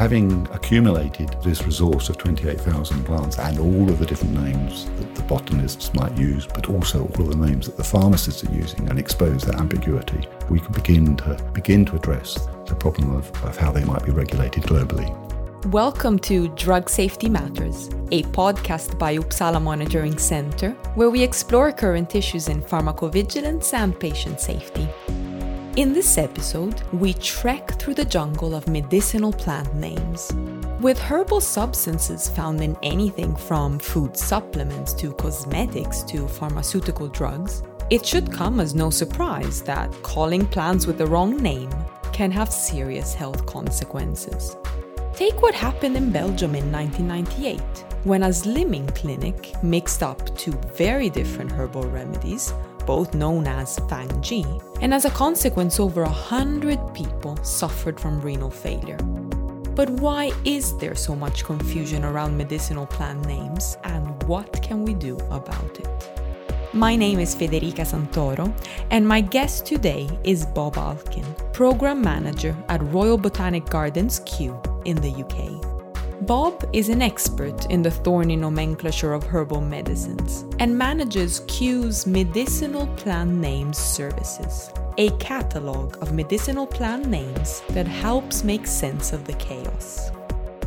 having accumulated this resource of 28,000 plants and all of the different names that the botanists might use, but also all of the names that the pharmacists are using, and expose that ambiguity, we can begin to begin to address the problem of, of how they might be regulated globally. Welcome to Drug Safety Matters, a podcast by Uppsala Monitoring Center, where we explore current issues in pharmacovigilance and patient safety. In this episode, we trek through the jungle of medicinal plant names. With herbal substances found in anything from food supplements to cosmetics to pharmaceutical drugs, it should come as no surprise that calling plants with the wrong name can have serious health consequences. Take what happened in Belgium in 1998, when a slimming clinic mixed up two very different herbal remedies both known as Fang Ji, and as a consequence, over a hundred people suffered from renal failure. But why is there so much confusion around medicinal plant names, and what can we do about it? My name is Federica Santoro, and my guest today is Bob Allkin, Program Manager at Royal Botanic Gardens Kew in the UK. Bob is an expert in the thorny nomenclature of herbal medicines and manages Kew's Medicinal Plant Names Services, a catalog of medicinal plant names that helps make sense of the chaos.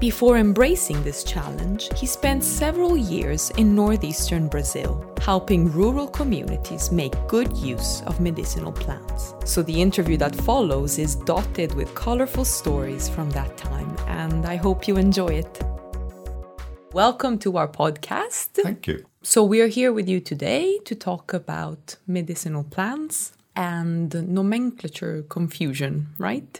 Before embracing this challenge, he spent several years in northeastern Brazil, helping rural communities make good use of medicinal plants. So the interview that follows is dotted with colorful stories from that time, and I hope you enjoy it. Welcome to our podcast. Thank you. So, we are here with you today to talk about medicinal plants and nomenclature confusion, right?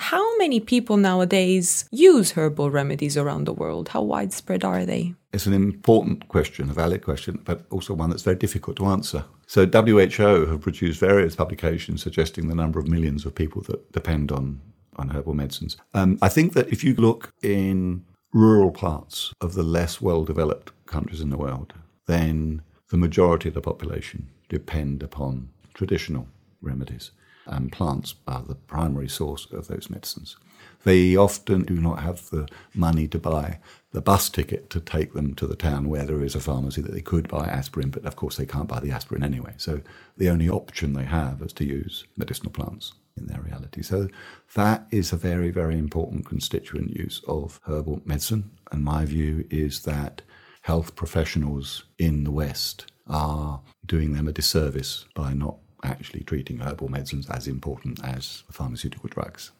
How many people nowadays use herbal remedies around the world? How widespread are they? It's an important question, a valid question, but also one that's very difficult to answer. So, WHO have produced various publications suggesting the number of millions of people that depend on, on herbal medicines. Um, I think that if you look in rural parts of the less well developed countries in the world, then the majority of the population depend upon traditional remedies and plants are the primary source of those medicines. They often do not have the money to buy the bus ticket to take them to the town where there is a pharmacy that they could buy aspirin, but of course they can't buy the aspirin anyway. So the only option they have is to use medicinal plants in their reality. So that is a very, very important constituent use of herbal medicine. And my view is that health professionals in the West are doing them a disservice by not actually treating herbal medicines as important as pharmaceutical drugs.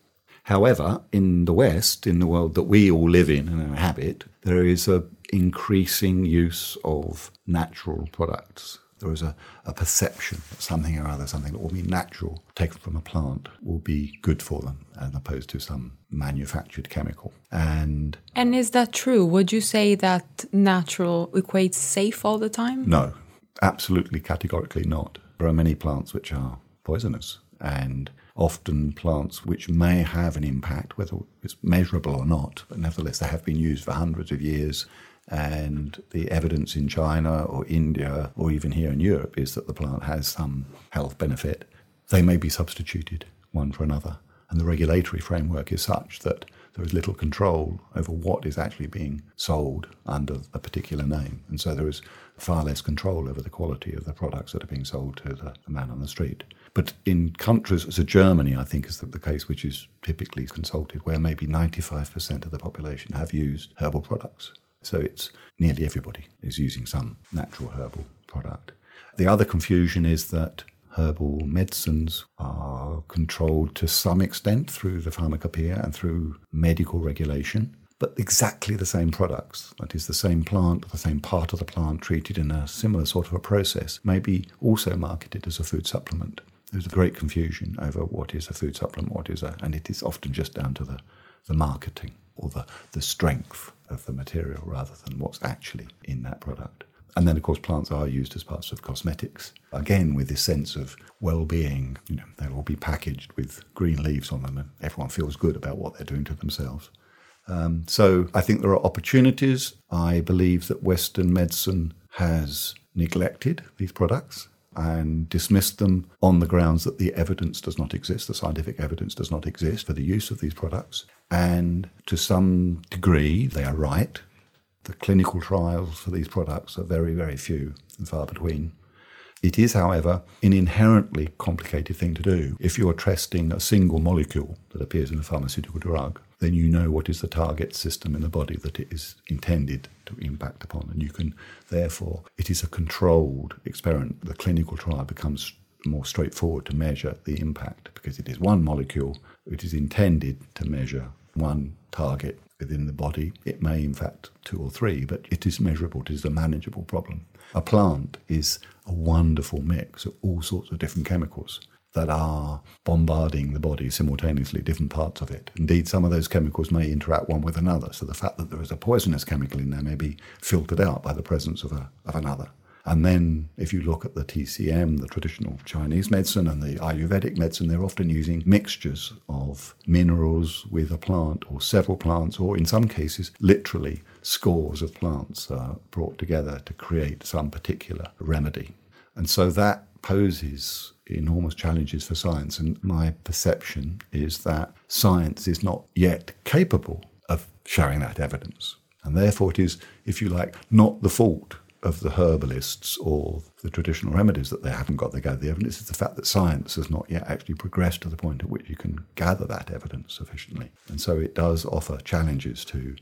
However, in the West, in the world that we all live in and inhabit, there is an increasing use of natural products. There is a, a perception that something or other, something that will be natural, taken from a plant, will be good for them, as opposed to some manufactured chemical. And and is that true? Would you say that natural equates safe all the time? No, absolutely, categorically not. Are many plants which are poisonous, and often plants which may have an impact, whether it's measurable or not, but nevertheless they have been used for hundreds of years. And the evidence in China or India or even here in Europe is that the plant has some health benefit. They may be substituted one for another. And the regulatory framework is such that there is little control over what is actually being sold under a particular name. And so there is far less control over the quality of the products that are being sold to the, the man on the street. But in countries such as Germany, I think is the, the case which is typically consulted, where maybe 95% of the population have used herbal products. So it's nearly everybody is using some natural herbal product. The other confusion is that herbal medicines are controlled to some extent through the pharmacopoeia and through medical regulation, but exactly the same products, that is, the same plant, the same part of the plant treated in a similar sort of a process, may be also marketed as a food supplement. There's a great confusion over what is a food supplement, what is a, and it is often just down to the, the marketing or the, the strength of the material rather than what's actually in that product. And then, of course, plants are used as parts of cosmetics. Again, with this sense of well being, you know, they'll all be packaged with green leaves on them, and everyone feels good about what they're doing to themselves. Um, so I think there are opportunities. I believe that Western medicine has neglected these products and dismissed them on the grounds that the evidence does not exist, the scientific evidence does not exist for the use of these products. And to some degree, they are right. The clinical trials for these products are very, very few and far between. It is, however, an inherently complicated thing to do. If you're testing a single molecule that appears in a pharmaceutical drug, then you know what is the target system in the body that it is intended to impact upon. And you can, therefore, it is a controlled experiment. The clinical trial becomes more straightforward to measure the impact because it is one molecule, it is intended to measure one target within the body. It may, in fact, two or three, but it is measurable, it is a manageable problem. A plant is a wonderful mix of all sorts of different chemicals that are bombarding the body simultaneously, different parts of it. Indeed, some of those chemicals may interact one with another. So the fact that there is a poisonous chemical in there may be filtered out by the presence of, a, of another. And then, if you look at the TCM, the traditional Chinese medicine, and the Ayurvedic medicine, they're often using mixtures of minerals with a plant or several plants, or in some cases, literally scores of plants are brought together to create some particular remedy. And so that poses enormous challenges for science. And my perception is that science is not yet capable of showing that evidence. And therefore, it is, if you like, not the fault of the herbalists or the traditional remedies that they haven't got to gather the evidence. It's the fact that science has not yet actually progressed to the point at which you can gather that evidence sufficiently. And so it does offer challenges to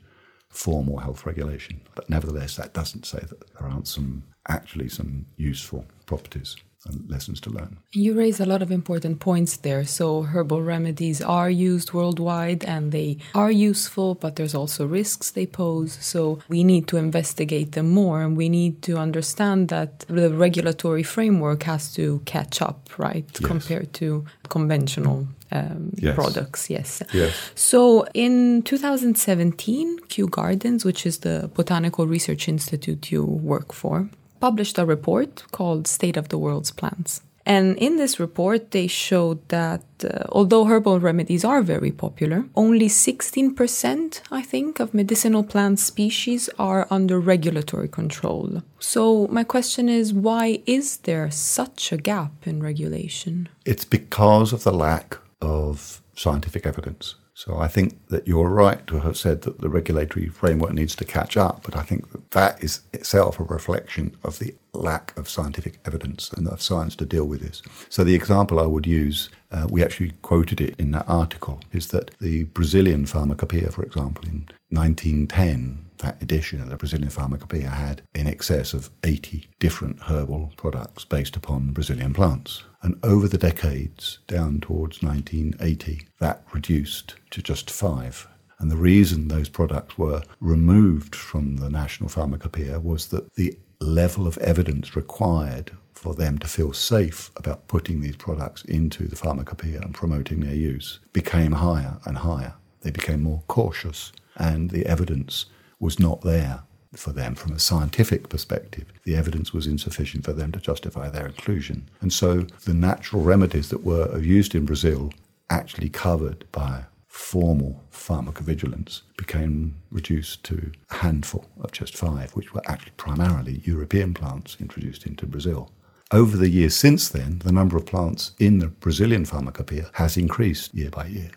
formal health regulation. But nevertheless, that doesn't say that there aren't some actually some useful properties and lessons to learn. You raise a lot of important points there. So, herbal remedies are used worldwide and they are useful, but there's also risks they pose. So, we need to investigate them more and we need to understand that the regulatory framework has to catch up, right, yes. compared to conventional um, yes. products. Yes. yes. So in 2017, Kew Gardens, which is the botanical research institute you work for, published a report called State of the World's Plants. And in this report, they showed that uh, although herbal remedies are very popular, only 16%, I think, of medicinal plant species are under regulatory control. So, my question is why is there such a gap in regulation? It's because of the lack of scientific evidence. So I think that you're right to have said that the regulatory framework needs to catch up, but I think that that is itself a reflection of the lack of scientific evidence and of science to deal with this. So the example I would use, uh, we actually quoted it in that article, is that the Brazilian pharmacopoeia, for example, in 1910, that edition of the Brazilian Pharmacopoeia had in excess of 80 different herbal products based upon Brazilian plants. And over the decades, down towards 1980, that reduced to just five. And the reason those products were removed from the National Pharmacopoeia was that the level of evidence required for them to feel safe about putting these products into the pharmacopoeia and promoting their use became higher and higher. They became more cautious, and the evidence was not there for them from a scientific perspective. The evidence was insufficient for them to justify their inclusion. And so the natural remedies that were used in Brazil, actually covered by formal pharmacovigilance, became reduced to a handful of just five, which were actually primarily European plants introduced into Brazil. Over the years since then, the number of plants in the Brazilian pharmacopoeia has increased year by year.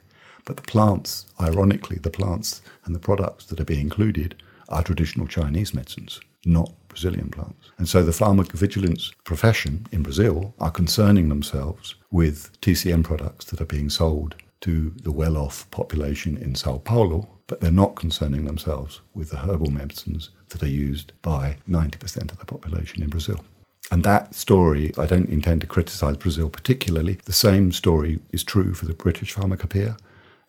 But the plants, ironically, the plants and the products that are being included are traditional Chinese medicines, not Brazilian plants. And so the pharmacovigilance profession in Brazil are concerning themselves with TCM products that are being sold to the well off population in Sao Paulo, but they're not concerning themselves with the herbal medicines that are used by 90% of the population in Brazil. And that story, I don't intend to criticize Brazil particularly. The same story is true for the British pharmacopoeia.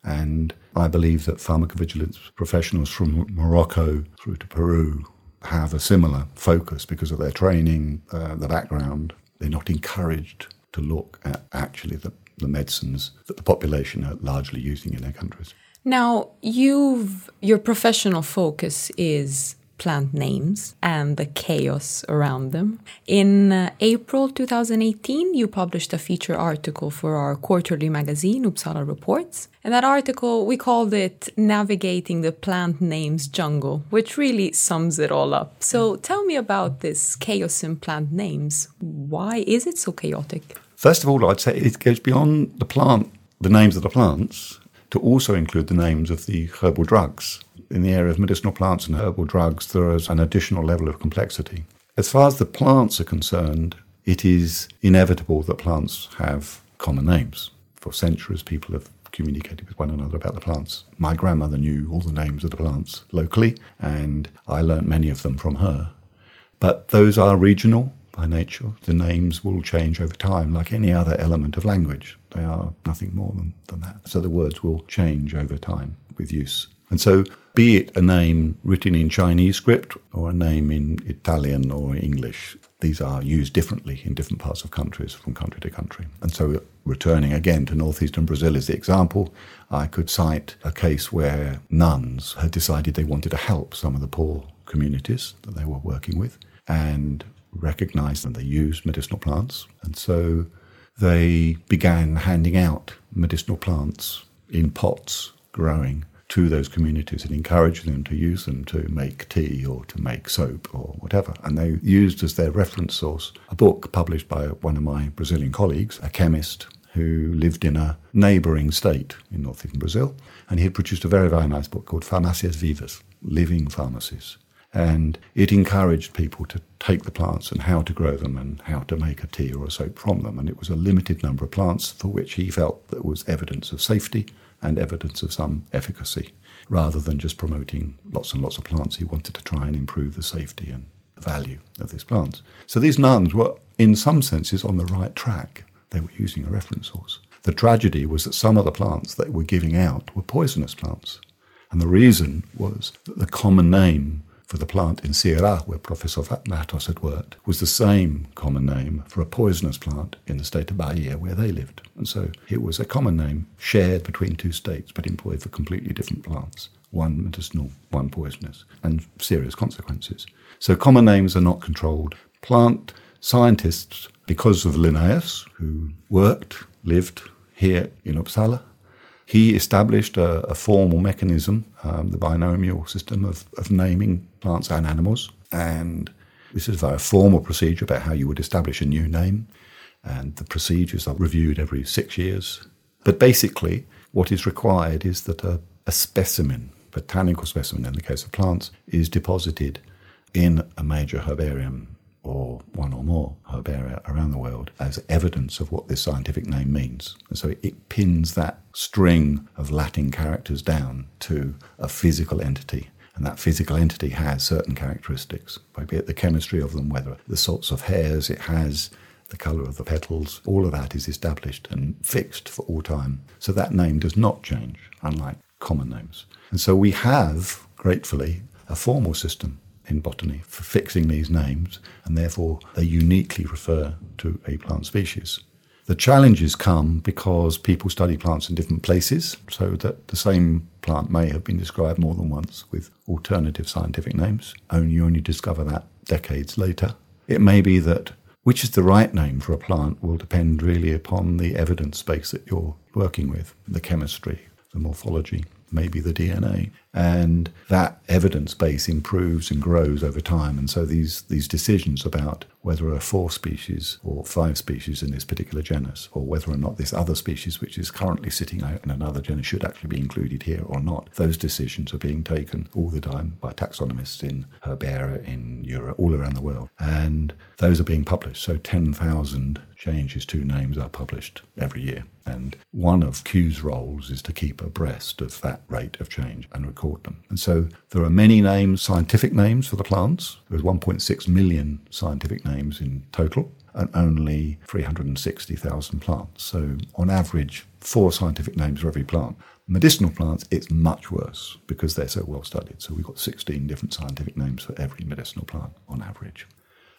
And I believe that pharmacovigilance professionals from Morocco through to Peru have a similar focus because of their training, uh, the background. They're not encouraged to look at actually the, the medicines that the population are largely using in their countries. Now, you've your professional focus is plant names and the chaos around them. In uh, April 2018, you published a feature article for our quarterly magazine, Uppsala Reports. And that article, we called it Navigating the Plant Names Jungle, which really sums it all up. So tell me about this chaos in plant names. Why is it so chaotic? First of all, I'd say it goes beyond the plant, the names of the plants, to also include the names of the herbal drugs. In the area of medicinal plants and herbal drugs, there is an additional level of complexity. As far as the plants are concerned, it is inevitable that plants have common names. For centuries, people have communicated with one another about the plants. My grandmother knew all the names of the plants locally, and I learnt many of them from her. But those are regional by nature. The names will change over time, like any other element of language. They are nothing more than, than that. So the words will change over time with use. And so, be it a name written in Chinese script or a name in Italian or English, these are used differently in different parts of countries from country to country. And so, returning again to northeastern Brazil as the example, I could cite a case where nuns had decided they wanted to help some of the poor communities that they were working with and recognized that they used medicinal plants. And so they began handing out medicinal plants in pots growing to those communities and encouraging them to use them to make tea or to make soap or whatever. And they used as their reference source a book published by one of my Brazilian colleagues, a chemist who lived in a neighboring state in northern Brazil. And he had produced a very, very nice book called Farmácias Vivas, Living Pharmacies. And it encouraged people to take the plants and how to grow them and how to make a tea or a soap from them. And it was a limited number of plants for which he felt there was evidence of safety and evidence of some efficacy. Rather than just promoting lots and lots of plants, he wanted to try and improve the safety and the value of these plants. So these nuns were, in some senses, on the right track. They were using a reference source. The tragedy was that some of the plants they were giving out were poisonous plants. And the reason was that the common name for the plant in Ceará, where Professor Matos had worked, was the same common name for a poisonous plant in the state of Bahia, where they lived. And so it was a common name shared between two states, but employed for completely different plants one medicinal, one poisonous, and serious consequences. So common names are not controlled. Plant scientists, because of Linnaeus, who worked, lived here in Uppsala, he established a, a formal mechanism, um, the binomial system of, of naming plants and animals. And this is a formal procedure about how you would establish a new name. And the procedures are reviewed every six years. But basically, what is required is that a, a specimen, botanical specimen in the case of plants, is deposited in a major herbarium or one or more herbaria around the world as evidence of what this scientific name means. And so it pins that string of Latin characters down to a physical entity. And that physical entity has certain characteristics, be it the chemistry of them, whether the sorts of hairs it has, the colour of the petals, all of that is established and fixed for all time. So that name does not change, unlike common names. And so we have, gratefully, a formal system in botany for fixing these names, and therefore they uniquely refer to a plant species. The challenges come because people study plants in different places, so that the same plant may have been described more than once with alternative scientific names, only you only discover that decades later. It may be that which is the right name for a plant will depend really upon the evidence base that you're working with, the chemistry, the morphology maybe the DNA. And that evidence base improves and grows over time. And so these, these decisions about whether there are four species or five species in this particular genus, or whether or not this other species, which is currently sitting out in another genus, should actually be included here or not, those decisions are being taken all the time by taxonomists in herbaria in Europe, all around the world. And those are being published. So 10,000 changes to names are published every year. And one of Kew's roles is to keep abreast of that rate of change and record them. And so there are many names, scientific names for the plants. There's 1.6 million scientific names in total and only 360,000 plants. So on average, four scientific names for every plant. Medicinal plants, it's much worse because they're so well studied. So we've got 16 different scientific names for every medicinal plant on average.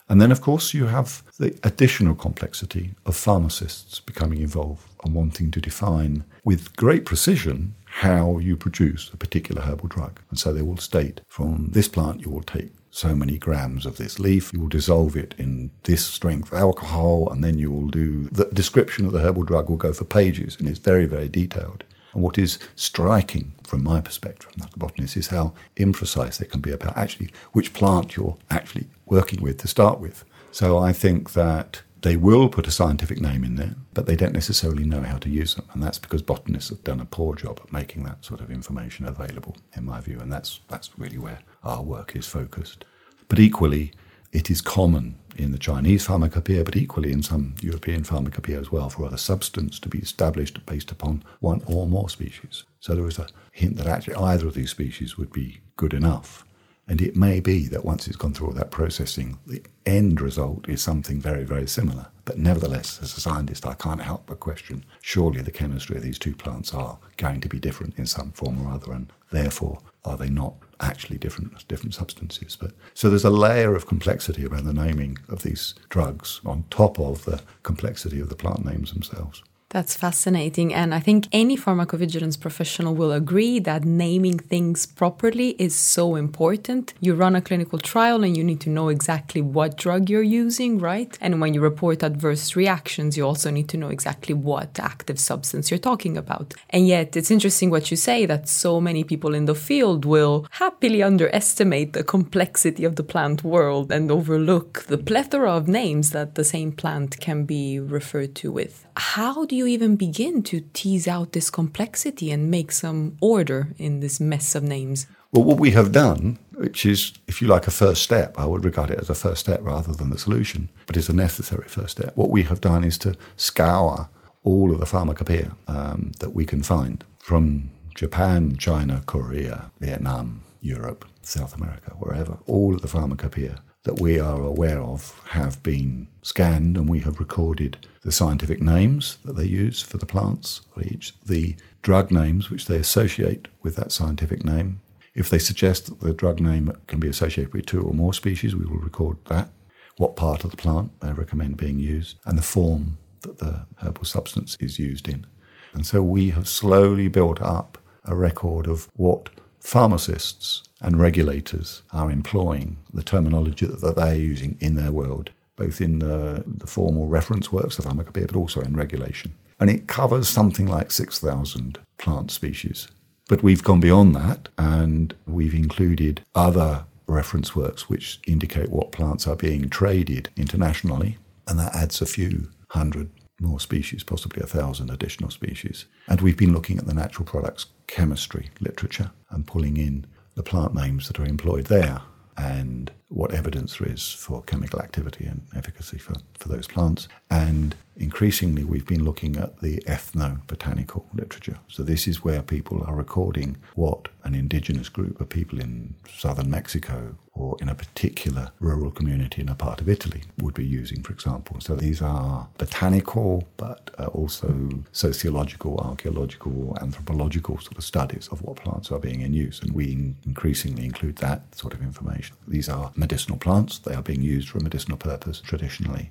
And then, of course, you have the additional complexity of pharmacists becoming involved and wanting to define with great precision how you produce a particular herbal drug. And so they will state from this plant you will take so many grams of this leaf, you will dissolve it in this strength alcohol, and then you will do the description of the herbal drug will go for pages, and it's very, very detailed. And what is striking from my perspective, as a botanist, is how imprecise they can be about actually which plant you're actually working with to start with. So I think that they will put a scientific name in there, but they don't necessarily know how to use them. And that's because botanists have done a poor job at making that sort of information available, in my view. And that's, that's really where our work is focused. But equally, it is common in the Chinese pharmacopoeia, but equally in some European pharmacopoeia as well, for a substance to be established based upon one or more species. So there is a hint that actually either of these species would be good enough. And it may be that once it's gone through all that processing, the end result is something very, very similar. But nevertheless, as a scientist, I can't help but question surely the chemistry of these two plants are going to be different in some form or other, and therefore, are they not actually different different substances. But so there's a layer of complexity around the naming of these drugs on top of the complexity of the plant names themselves. That's fascinating. And I think any pharmacovigilance professional will agree that naming things properly is so important. You run a clinical trial and you need to know exactly what drug you're using, right? And when you report adverse reactions, you also need to know exactly what active substance you're talking about. And yet, it's interesting what you say that so many people in the field will happily underestimate the complexity of the plant world and overlook the plethora of names that the same plant can be referred to with. How do you even begin to tease out this complexity and make some order in this mess of names? Well, what we have done, which is, if you like, a first step, I would regard it as a first step rather than the solution, but it's a necessary first step. What we have done is to scour all of the pharmacopoeia um, that we can find from Japan, China, Korea, Vietnam, Europe, South America, wherever, all of the pharmacopoeia that we are aware of have been scanned and we have recorded the scientific names that they use for the plants for each, the drug names which they associate with that scientific name. If they suggest that the drug name can be associated with two or more species, we will record that, what part of the plant they recommend being used, and the form that the herbal substance is used in. And so we have slowly built up a record of what pharmacists and regulators are employing, the terminology that they're using in their world both in the, the formal reference works of pharmacopoeia, but also in regulation. And it covers something like 6,000 plant species. But we've gone beyond that and we've included other reference works which indicate what plants are being traded internationally. And that adds a few hundred more species, possibly a thousand additional species. And we've been looking at the natural products chemistry literature and pulling in the plant names that are employed there. And what evidence there is for chemical activity and efficacy for, for those plants. And increasingly, we've been looking at the ethno-botanical literature. So this is where people are recording what an indigenous group of people in southern Mexico or in a particular rural community in a part of Italy would be using, for example. So these are botanical, but also sociological, archaeological, anthropological sort of studies of what plants are being in use. And we increasingly include that sort of information. These are medicinal plants, they are being used for a medicinal purpose traditionally.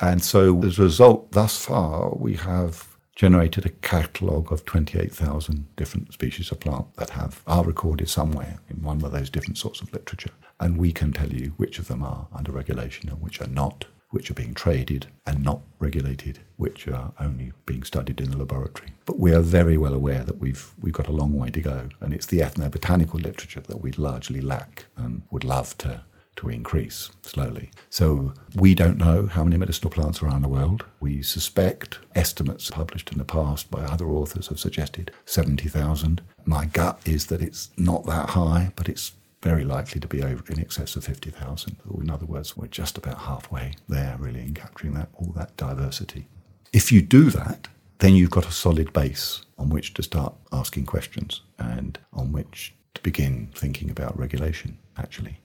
And so, as a result, thus far, we have generated a catalogue of 28,000 different species of plant that have are recorded somewhere in one of those different sorts of literature. And we can tell you which of them are under regulation and which are not, which are being traded and not regulated, which are only being studied in the laboratory. But we are very well aware that we've we've got a long way to go, and it's the ethnobotanical literature that we largely lack and would love to to increase slowly. So we don't know how many medicinal plants are around the world. We suspect estimates published in the past by other authors have suggested 70,000. My gut is that it's not that high, but it's very likely to be over in excess of 50,000. In other words, we're just about halfway there, really, in capturing that all that diversity. If you do that, then you've got a solid base on which to start asking questions and on which to begin thinking about regulation, actually.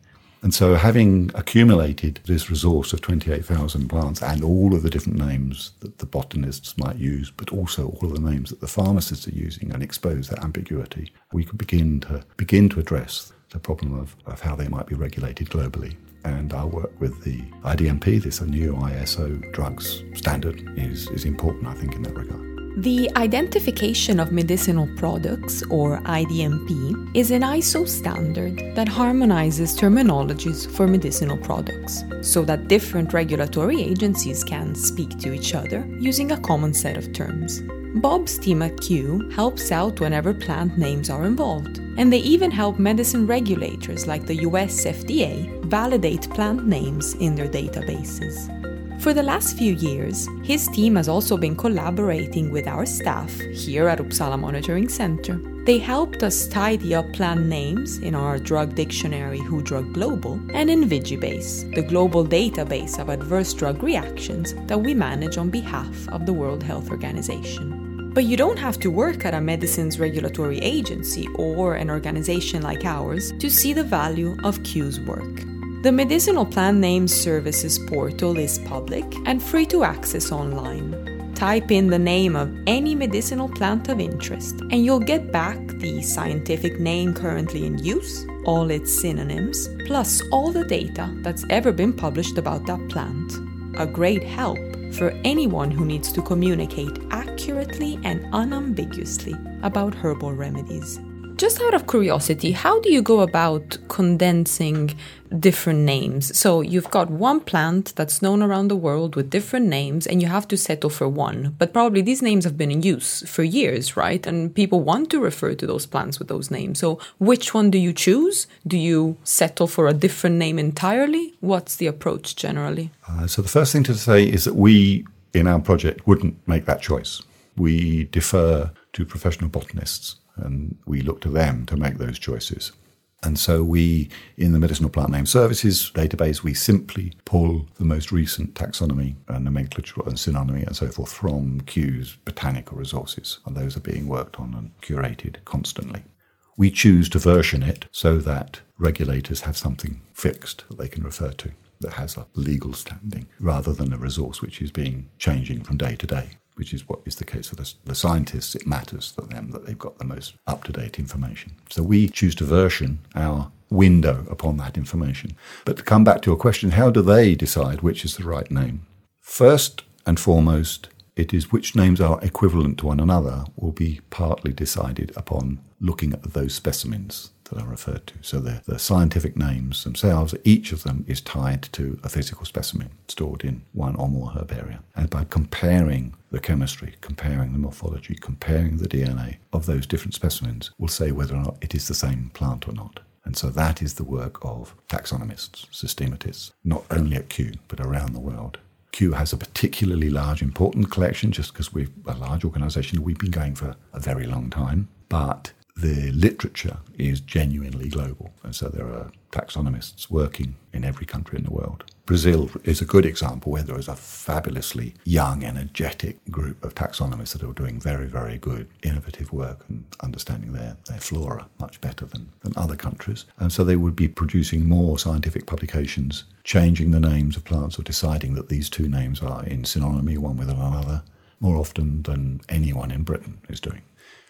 And so, having accumulated this resource of 28,000 plants and all of the different names that the botanists might use, but also all of the names that the pharmacists are using and expose that ambiguity, we could begin to begin to address the problem of, of how they might be regulated globally. And our work with the IDMP, this new ISO drugs standard, is, is important, I think, in that regard. The identification of medicinal products, or IDMP, is an ISO standard that harmonizes terminologies for medicinal products so that different regulatory agencies can speak to each other using a common set of terms. Bob's team at Kew helps out whenever plant names are involved, and they even help medicine regulators like the US FDA validate plant names in their databases. For the last few years, his team has also been collaborating with our staff here at Uppsala Monitoring Center. They helped us tidy up plant names in our drug dictionary WHODrug Global and in VigiBase, the global database of adverse drug reactions that we manage on behalf of the World Health Organization. But you don't have to work at a medicines regulatory agency or an organization like ours to see the value of Kew's work. The Medicinal Plant Names Services portal is public and free to access online. Type in the name of any medicinal plant of interest, and you'll get back the scientific name currently in use, all its synonyms, plus all the data that's ever been published about that plant. A great help for anyone who needs to communicate accurately and unambiguously about herbal remedies. Just out of curiosity, how do you go about condensing different names? So you've got one plant that's known around the world with different names, and you have to settle for one. But probably these names have been in use for years, right? And people want to refer to those plants with those names. So which one do you choose? Do you settle for a different name entirely? What's the approach generally? Uh, so the first thing to say is that we, in our project, wouldn't make that choice. We defer to professional botanists and we look to them to make those choices. And so we, in the Medicinal Plant Name Services database, we simply pull the most recent taxonomy and nomenclature and synonymy and so forth from Kew's botanical resources, and those are being worked on and curated constantly. We choose to version it so that regulators have something fixed that they can refer to that has a legal standing rather than a resource which is being changing from day to day which is what is the case for the, the scientists. It matters for them that they've got the most up to date information. So we choose to version our window upon that information. But to come back to your question, how do they decide which is the right name? First and foremost, it is which names are equivalent to one another will be partly decided upon looking at those specimens that are referred to. So the, the scientific names themselves, each of them is tied to a physical specimen stored in one or more herbaria. And by comparing the chemistry, comparing the morphology, comparing the DNA of those different specimens, we'll say whether or not it is the same plant or not. And so that is the work of taxonomists, systematists, not only at Kew, but around the world. Kew has a particularly large, important collection just because we're a large organisation. We've been going for a very long time. But the literature is genuinely global. And so there are taxonomists working in every country in the world. Brazil is a good example where there is a fabulously young, energetic group of taxonomists that are doing very, very good, innovative work and understanding their, their flora much better than, than other countries. And so they would be producing more scientific publications, changing the names of plants or deciding that these two names are in synonymy one with another more often than anyone in Britain is doing.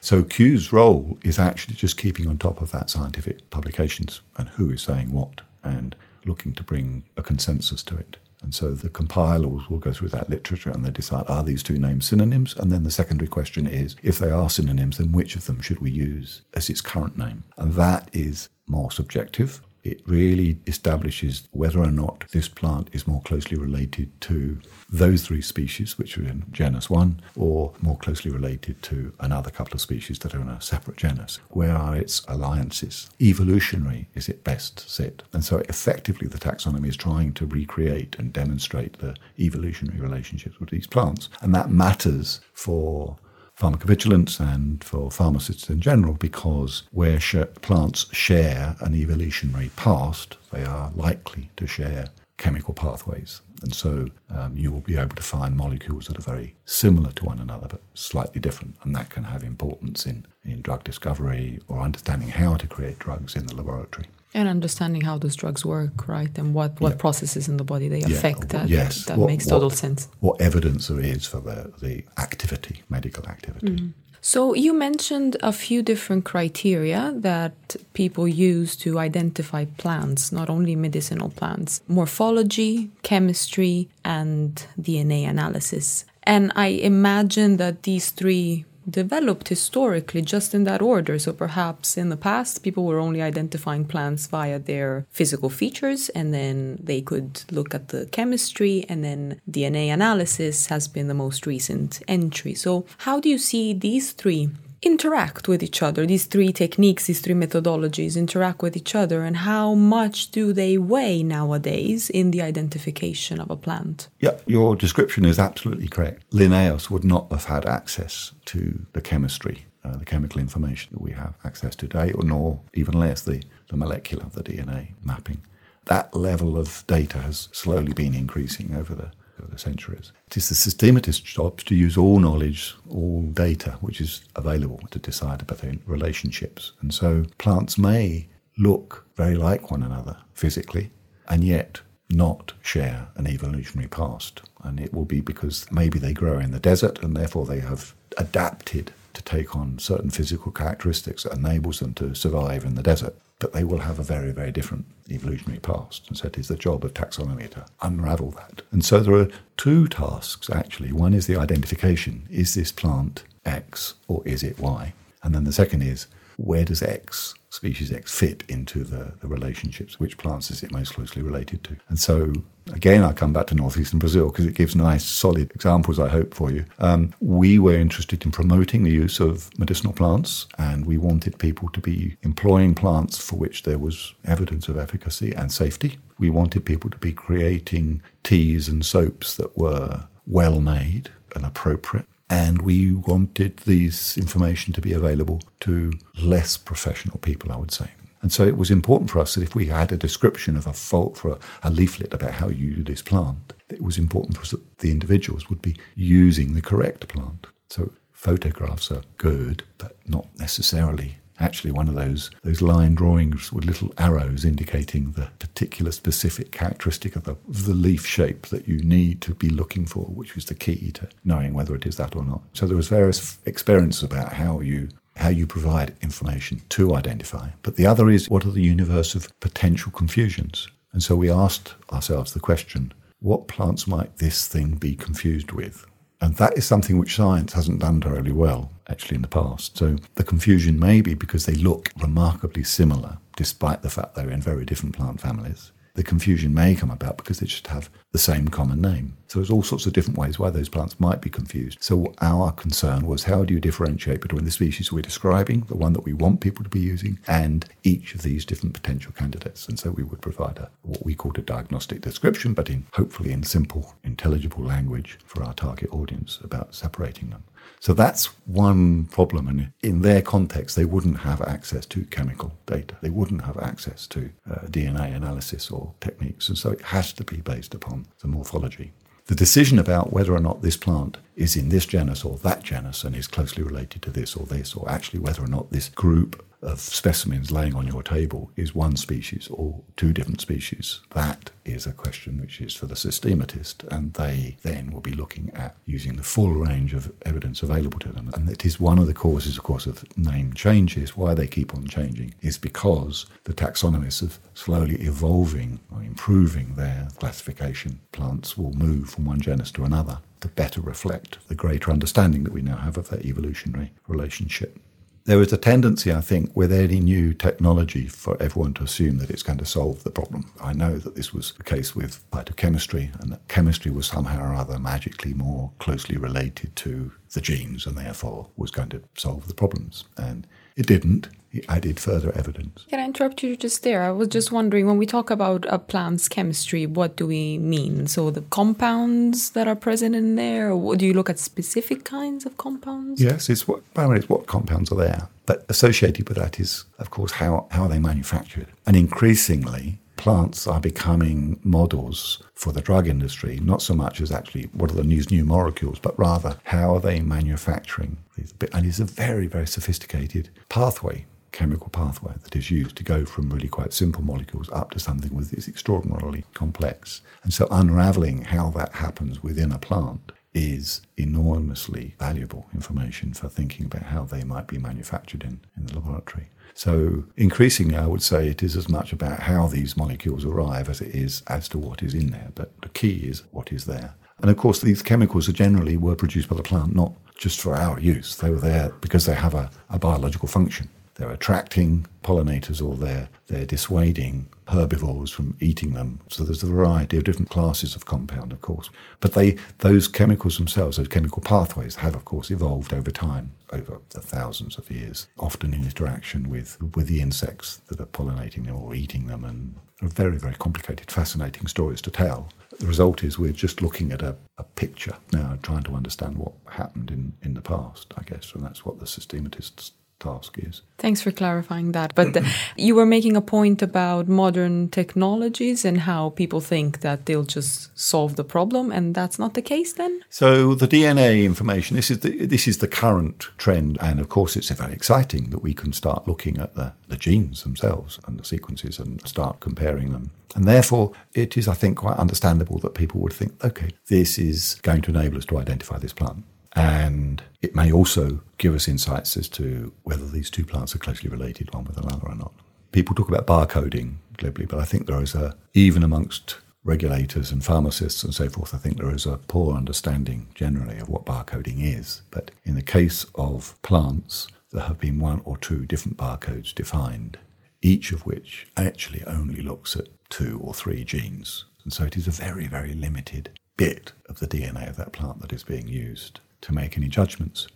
So Kew's role is actually just keeping on top of that scientific publications and who is saying what and looking to bring a consensus to it. And so the compilers will go through that literature and they decide are these two names synonyms? And then the secondary question is if they are synonyms, then which of them should we use as its current name? And that is more subjective. It really establishes whether or not this plant is more closely related to those three species, which are in genus one, or more closely related to another couple of species that are in a separate genus. Where are its alliances? Evolutionary is it best set? And so effectively the taxonomy is trying to recreate and demonstrate the evolutionary relationships with these plants. And that matters for pharmacovigilance and for pharmacists in general because where plants share an evolutionary past, they are likely to share chemical pathways. And so um, you will be able to find molecules that are very similar to one another but slightly different. And that can have importance in, in drug discovery or understanding how to create drugs in the laboratory. And understanding how those drugs work, right? And what, what yeah. processes in the body they affect. That, yes. that what, makes total what, sense. What evidence there is for the, the activity, medical activity. Mm-hmm. So you mentioned a few different criteria that people use to identify plants, not only medicinal plants, morphology, chemistry, and DNA analysis. And I imagine that these three developed historically just in that order. So perhaps in the past, people were only identifying plants via their physical features, and then they could look at the chemistry, and then DNA analysis has been the most recent entry. So, how do you see these three interact with each other? These three techniques, these three methodologies interact with each other, and how much do they weigh nowadays in the identification of a plant? Yeah, your description is absolutely correct. Linnaeus would not have had access to the chemistry. Uh, the chemical information that we have access to today, or nor even less the, the molecular, the DNA mapping. That level of data has slowly been increasing over the over the centuries. It is the systematist's job to use all knowledge, all data which is available to decide about their relationships. And so plants may look very like one another physically, and yet not share an evolutionary past. And it will be because maybe they grow in the desert and therefore they have adapted to take on certain physical characteristics that enables them to survive in the desert but they will have a very, very different evolutionary past. And so it is the job of taxonomy to unravel that. And so there are two tasks actually. One is the identification is this plant X or is it Y? And then the second is where does X, species X, fit into the, the relationships? Which plants is it most closely related to? And so, again, I come back to northeastern Brazil because it gives nice, solid examples, I hope, for you. Um, we were interested in promoting the use of medicinal plants, and we wanted people to be employing plants for which there was evidence of efficacy and safety. We wanted people to be creating teas and soaps that were well made and appropriate and we wanted this information to be available to less professional people, I would say. And so it was important for us that if we had a description of a fault for a, a leaflet about how you do this plant, it was important for us that the individuals would be using the correct plant. So photographs are good, but not necessarily actually one of those those line drawings with little arrows indicating the particular specific characteristic of the, of the leaf shape that you need to be looking for, which was the key to knowing whether it is that or not. So there was various experiences about how you how you provide information to identify. But the other is what are the universe of potential confusions? And so we asked ourselves the question, what plants might this thing be confused with? And that is something which science hasn't done terribly well, actually, in the past. So the confusion may be because they look remarkably similar, despite the fact they're in very different plant families the confusion may come about because they just have the same common name. So there's all sorts of different ways why those plants might be confused. So our concern was how do you differentiate between the species we're describing, the one that we want people to be using, and each of these different potential candidates. And so we would provide a what we called a diagnostic description, but in hopefully in simple, intelligible language for our target audience about separating them. So that's one problem. And in their context, they wouldn't have access to chemical data. They wouldn't have access to uh, DNA analysis or techniques. And so it has to be based upon the morphology. The decision about whether or not this plant is in this genus or that genus and is closely related to this or this, or actually whether or not this group of specimens laying on your table is one species or two different species, that is a question which is for the systematist, and they then will be looking at using the full range of evidence available to them. And it is one of the causes, of course, of name changes. Why they keep on changing is because the taxonomists are slowly evolving or improving their classification. Plants will move from one genus to another to better reflect the greater understanding that we now have of their evolutionary relationship there is a tendency, I think, with any new technology for everyone to assume that it's going to solve the problem. I know that this was the case with phytochemistry, and that chemistry was somehow or other magically more closely related to the genes and therefore was going to solve the problems. And it didn't. Added further evidence. Can I interrupt you just there? I was just wondering when we talk about a plant's chemistry, what do we mean? So the compounds that are present in there, do you look at specific kinds of compounds? Yes, it's what primarily it's what compounds are there. But associated with that is, of course, how, how are they manufactured? And increasingly, plants are becoming models for the drug industry, not so much as actually what are the new, new molecules, but rather how are they manufacturing these. And it's a very, very sophisticated pathway chemical pathway that is used to go from really quite simple molecules up to something that is extraordinarily complex. And so unraveling how that happens within a plant is enormously valuable information for thinking about how they might be manufactured in, in the laboratory. So increasingly, I would say it is as much about how these molecules arrive as it is as to what is in there. But the key is what is there. And of course, these chemicals are generally were produced by the plant, not just for our use. They were there because they have a, a biological function. They're attracting pollinators or they're, they're dissuading herbivores from eating them. So there's a variety of different classes of compound, of course. But they, those chemicals themselves, those chemical pathways, have, of course, evolved over time, over the thousands of years, often in interaction with, with the insects that are pollinating them or eating them. And are very, very complicated, fascinating stories to tell. The result is we're just looking at a, a picture now, trying to understand what happened in, in the past, I guess. And that's what the systematists task is. Thanks for clarifying that. But uh, the, you were making a point about modern technologies and how people think that they'll just solve the problem, and that's not the case then. So the DNA information. This is the this is the current trend, and of course it's very exciting that we can start looking at the, the genes themselves and the sequences and start comparing them. And therefore, it is, I think, quite understandable that people would think, okay, this is going to enable us to identify this plant. And it may also give us insights as to whether these two plants are closely related one with another or not. People talk about barcoding globally, but I think there is a, even amongst regulators and pharmacists and so forth, I think there is a poor understanding generally of what barcoding is. But in the case of plants, there have been one or two different barcodes defined, each of which actually only looks at two or three genes. And so it is a very, very limited bit of the DNA of that plant that is being used to make any judgments.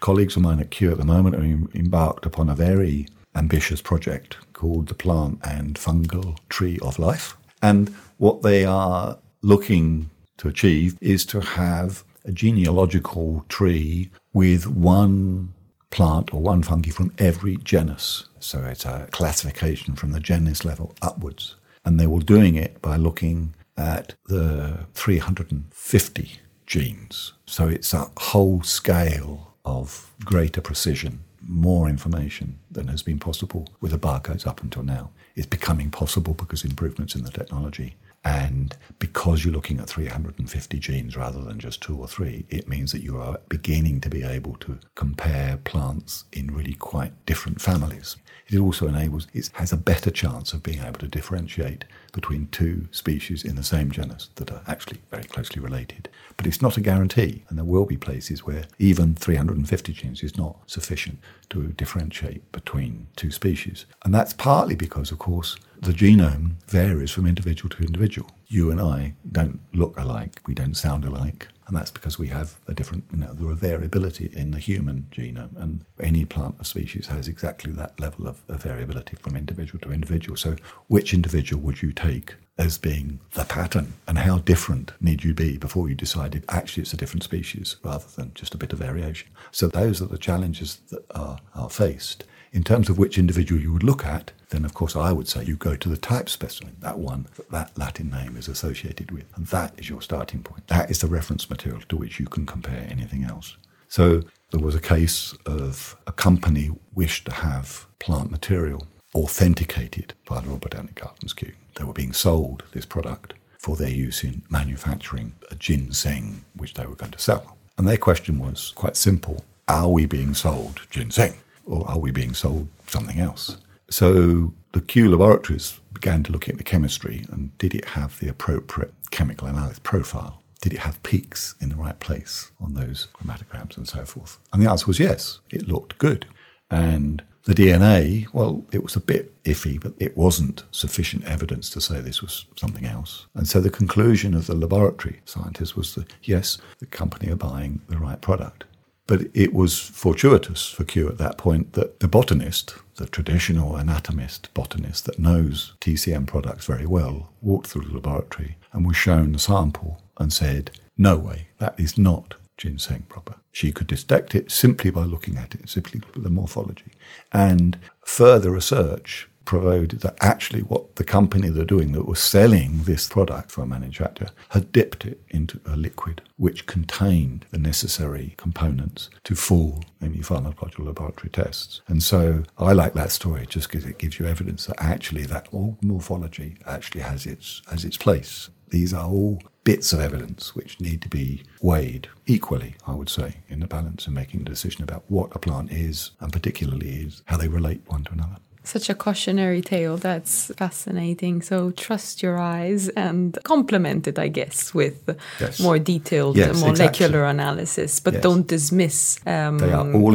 Colleagues of mine at Kew at the moment are embarked upon a very ambitious project called the Plant and Fungal Tree of Life. And what they are looking to achieve is to have a genealogical tree with one plant or one fungi from every genus. So it's a classification from the genus level upwards. And they will doing it by looking at the 350 genes. So it's a whole scale of greater precision, more information than has been possible with the barcodes up until now. It's becoming possible because improvements in the technology. And because you're looking at 350 genes rather than just two or three, it means that you are beginning to be able to compare plants in really quite different families. It also enables, it has a better chance of being able to differentiate between two species in the same genus that are actually very closely related. But it's not a guarantee, and there will be places where even 350 genes is not sufficient to differentiate between two species. And that's partly because, of course, the genome varies from individual to individual. You and I don't look alike, we don't sound alike, and that's because we have a different, you know, there are variability in the human genome, and any plant or species has exactly that level of, of variability from individual to individual. So, which individual would you take as being the pattern, and how different need you be before you decided actually it's a different species rather than just a bit of variation? So, those are the challenges that are, are faced. In terms of which individual you would look at, then of course I would say you go to the type specimen, that one that that Latin name is associated with. And that is your starting point. That is the reference material to which you can compare anything else. So there was a case of a company wished to have plant material authenticated by the Royal Botanic Gardens Kew. They were being sold this product for their use in manufacturing a ginseng which they were going to sell. And their question was quite simple. Are we being sold ginseng or are we being sold something else? So the Kew laboratories began to look at the chemistry and did it have the appropriate chemical analysis profile? Did it have peaks in the right place on those chromatograms and so forth? And the answer was yes, it looked good. And the DNA, well, it was a bit iffy, but it wasn't sufficient evidence to say this was something else. And so the conclusion of the laboratory scientists was that yes, the company are buying the right product. But it was fortuitous for Kew at that point that the botanist, the traditional anatomist botanist that knows TCM products very well, walked through the laboratory and was shown the sample and said, No way, that is not ginseng proper. She could detect it simply by looking at it, simply the morphology. And further research proved that actually what the company they're doing that was selling this product for a manufacturer had dipped it into a liquid which contained the necessary components to fool any pharmacological laboratory tests. And so I like that story just because it gives you evidence that actually that all morphology actually has its has its place. These are all bits of evidence which need to be weighed equally, I would say, in the balance and making a decision about what a plant is and particularly is how they relate one to another. Such a cautionary tale. That's fascinating. So trust your eyes and complement it, I guess, with yes. more detailed yes, molecular exactly. analysis, but yes. don't dismiss um,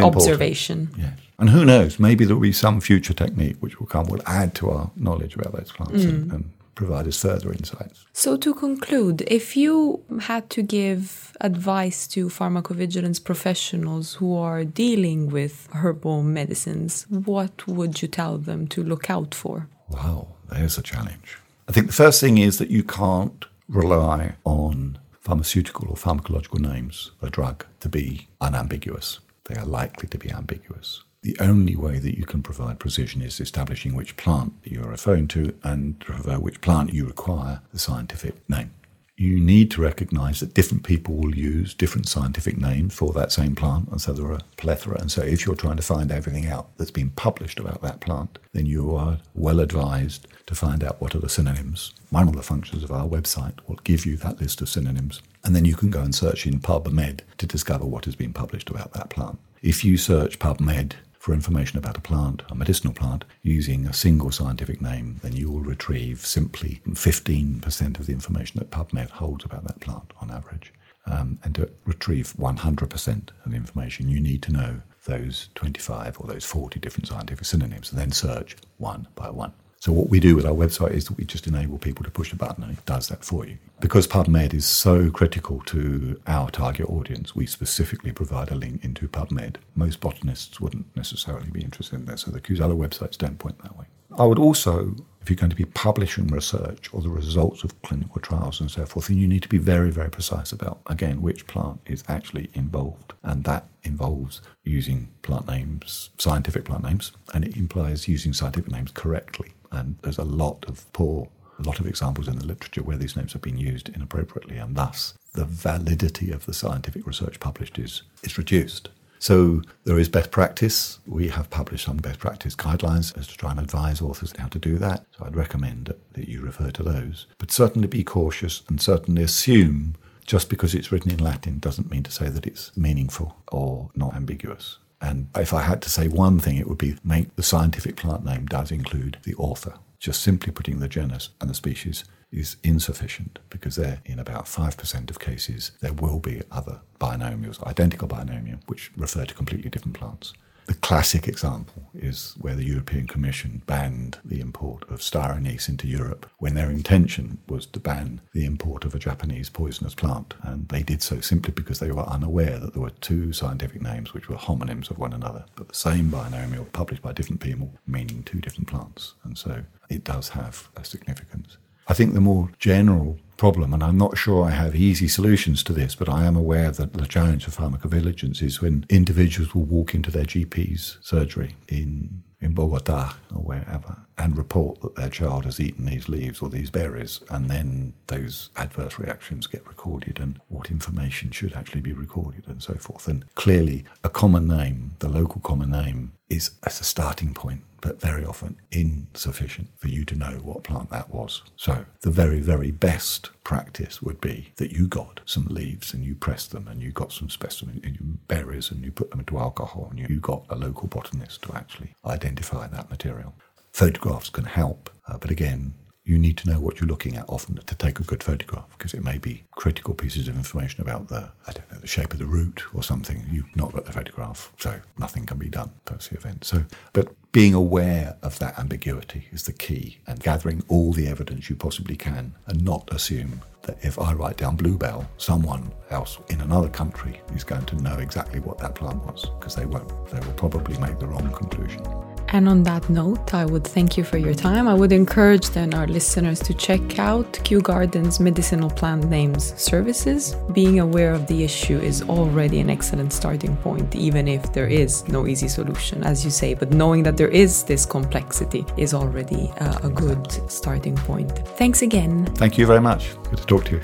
observation. Yes. And who knows, maybe there will be some future technique which will come, will add to our knowledge about those plants mm. and, and provide us further insights. So, to conclude, if you had to give advice to pharmacovigilance professionals who are dealing with herbal medicines, what would you tell them to look out for? Wow, there's a challenge. I think the first thing is that you can't rely on pharmaceutical or pharmacological names of a drug to be unambiguous. They are likely to be ambiguous. The only way that you can provide precision is establishing which plant you're referring to and which plant you require the scientific name. You need to recognize that different people will use different scientific names for that same plant, and so there are a plethora. And so, if you're trying to find everything out that's been published about that plant, then you are well advised to find out what are the synonyms. One of the functions of our website will give you that list of synonyms, and then you can go and search in PubMed to discover what has been published about that plant. If you search PubMed for information about a plant, a medicinal plant, using a single scientific name, then you will retrieve simply 15% of the information that PubMed holds about that plant on average. Um, and to retrieve 100% of the information, you need to know those 25 or those 40 different scientific synonyms and then search one by one. So what we do with our website is that we just enable people to push a button and it does that for you. Because PubMed is so critical to our target audience, we specifically provide a link into PubMed. Most botanists wouldn't necessarily be interested in that, so the other websites don't point that way. I would also, if you're going to be publishing research or the results of clinical trials and so forth, then you need to be very, very precise about, again, which plant is actually involved. And that involves using plant names, scientific plant names, and it implies using scientific names correctly. And there's a lot of poor, a lot of examples in the literature where these names have been used inappropriately, and thus the validity of the scientific research published is, is reduced. So there is best practice. We have published some best practice guidelines as to try and advise authors how to do that. So I'd recommend that you refer to those. But certainly be cautious and certainly assume just because it's written in Latin doesn't mean to say that it's meaningful or not ambiguous. And if I had to say one thing, it would be make the scientific plant name does include the author. Just simply putting the genus and the species is insufficient because there, in about 5% of cases, there will be other binomials, identical binomial, which refer to completely different plants. The classic example is where the European Commission banned the import of star anise into Europe when their intention was to ban the import of a Japanese poisonous plant. And they did so simply because they were unaware that there were two scientific names which were homonyms of one another, but the same binomial published by different people meaning two different plants. And so it does have a significance. I think the more general problem, and I'm not sure I have easy solutions to this, but I am aware that the challenge of pharmacovigilance is when individuals will walk into their GP's surgery in in Bogota or wherever and report that their child has eaten these leaves or these berries, and then those adverse reactions get recorded and what information should actually be recorded and so forth. And clearly, a common name, the local common name, is as a starting point but very often insufficient for you to know what plant that was. So, the very, very best practice would be that you got some leaves and you pressed them and you got some specimen and you berries and you put them into alcohol and you got a local botanist to actually identify that material. Photographs can help, uh, but again, you need to know what you're looking at often to take a good photograph because it may be critical pieces of information about the I don't know the shape of the root or something. You've not got the photograph, so nothing can be done post the event. So, but being aware of that ambiguity is the key, and gathering all the evidence you possibly can, and not assume that if I write down bluebell, someone else in another country is going to know exactly what that plant was because they won't. They will probably make the wrong conclusion. And on that note, I would thank you for your time. I would encourage then our listeners to check out Kew Gardens Medicinal Plant Names services. Being aware of the issue is already an excellent starting point, even if there is no easy solution, as you say. But knowing that there is this complexity is already uh, a good starting point. Thanks again. Thank you very much. Good to talk to you.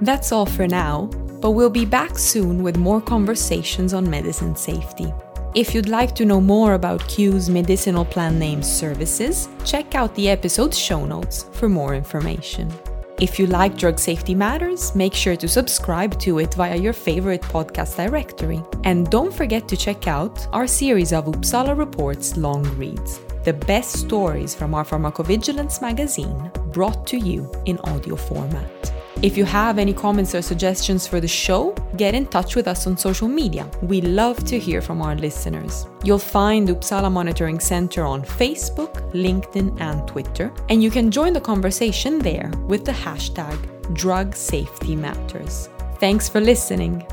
That's all for now, but we'll be back soon with more conversations on medicine safety. If you'd like to know more about Kew's medicinal plant names services, check out the episode's show notes for more information. If you like Drug Safety Matters, make sure to subscribe to it via your favorite podcast directory. And don't forget to check out our series of Uppsala Reports long reads. the best stories from our pharmacovigilance magazine brought to you in audio format. If you have any comments or suggestions for the show, get in touch with us on social media. We love to hear from our listeners. You'll find Uppsala Monitoring Center on Facebook, LinkedIn, and Twitter, and you can join the conversation there with the hashtag Drug Safety Matters. Thanks for listening.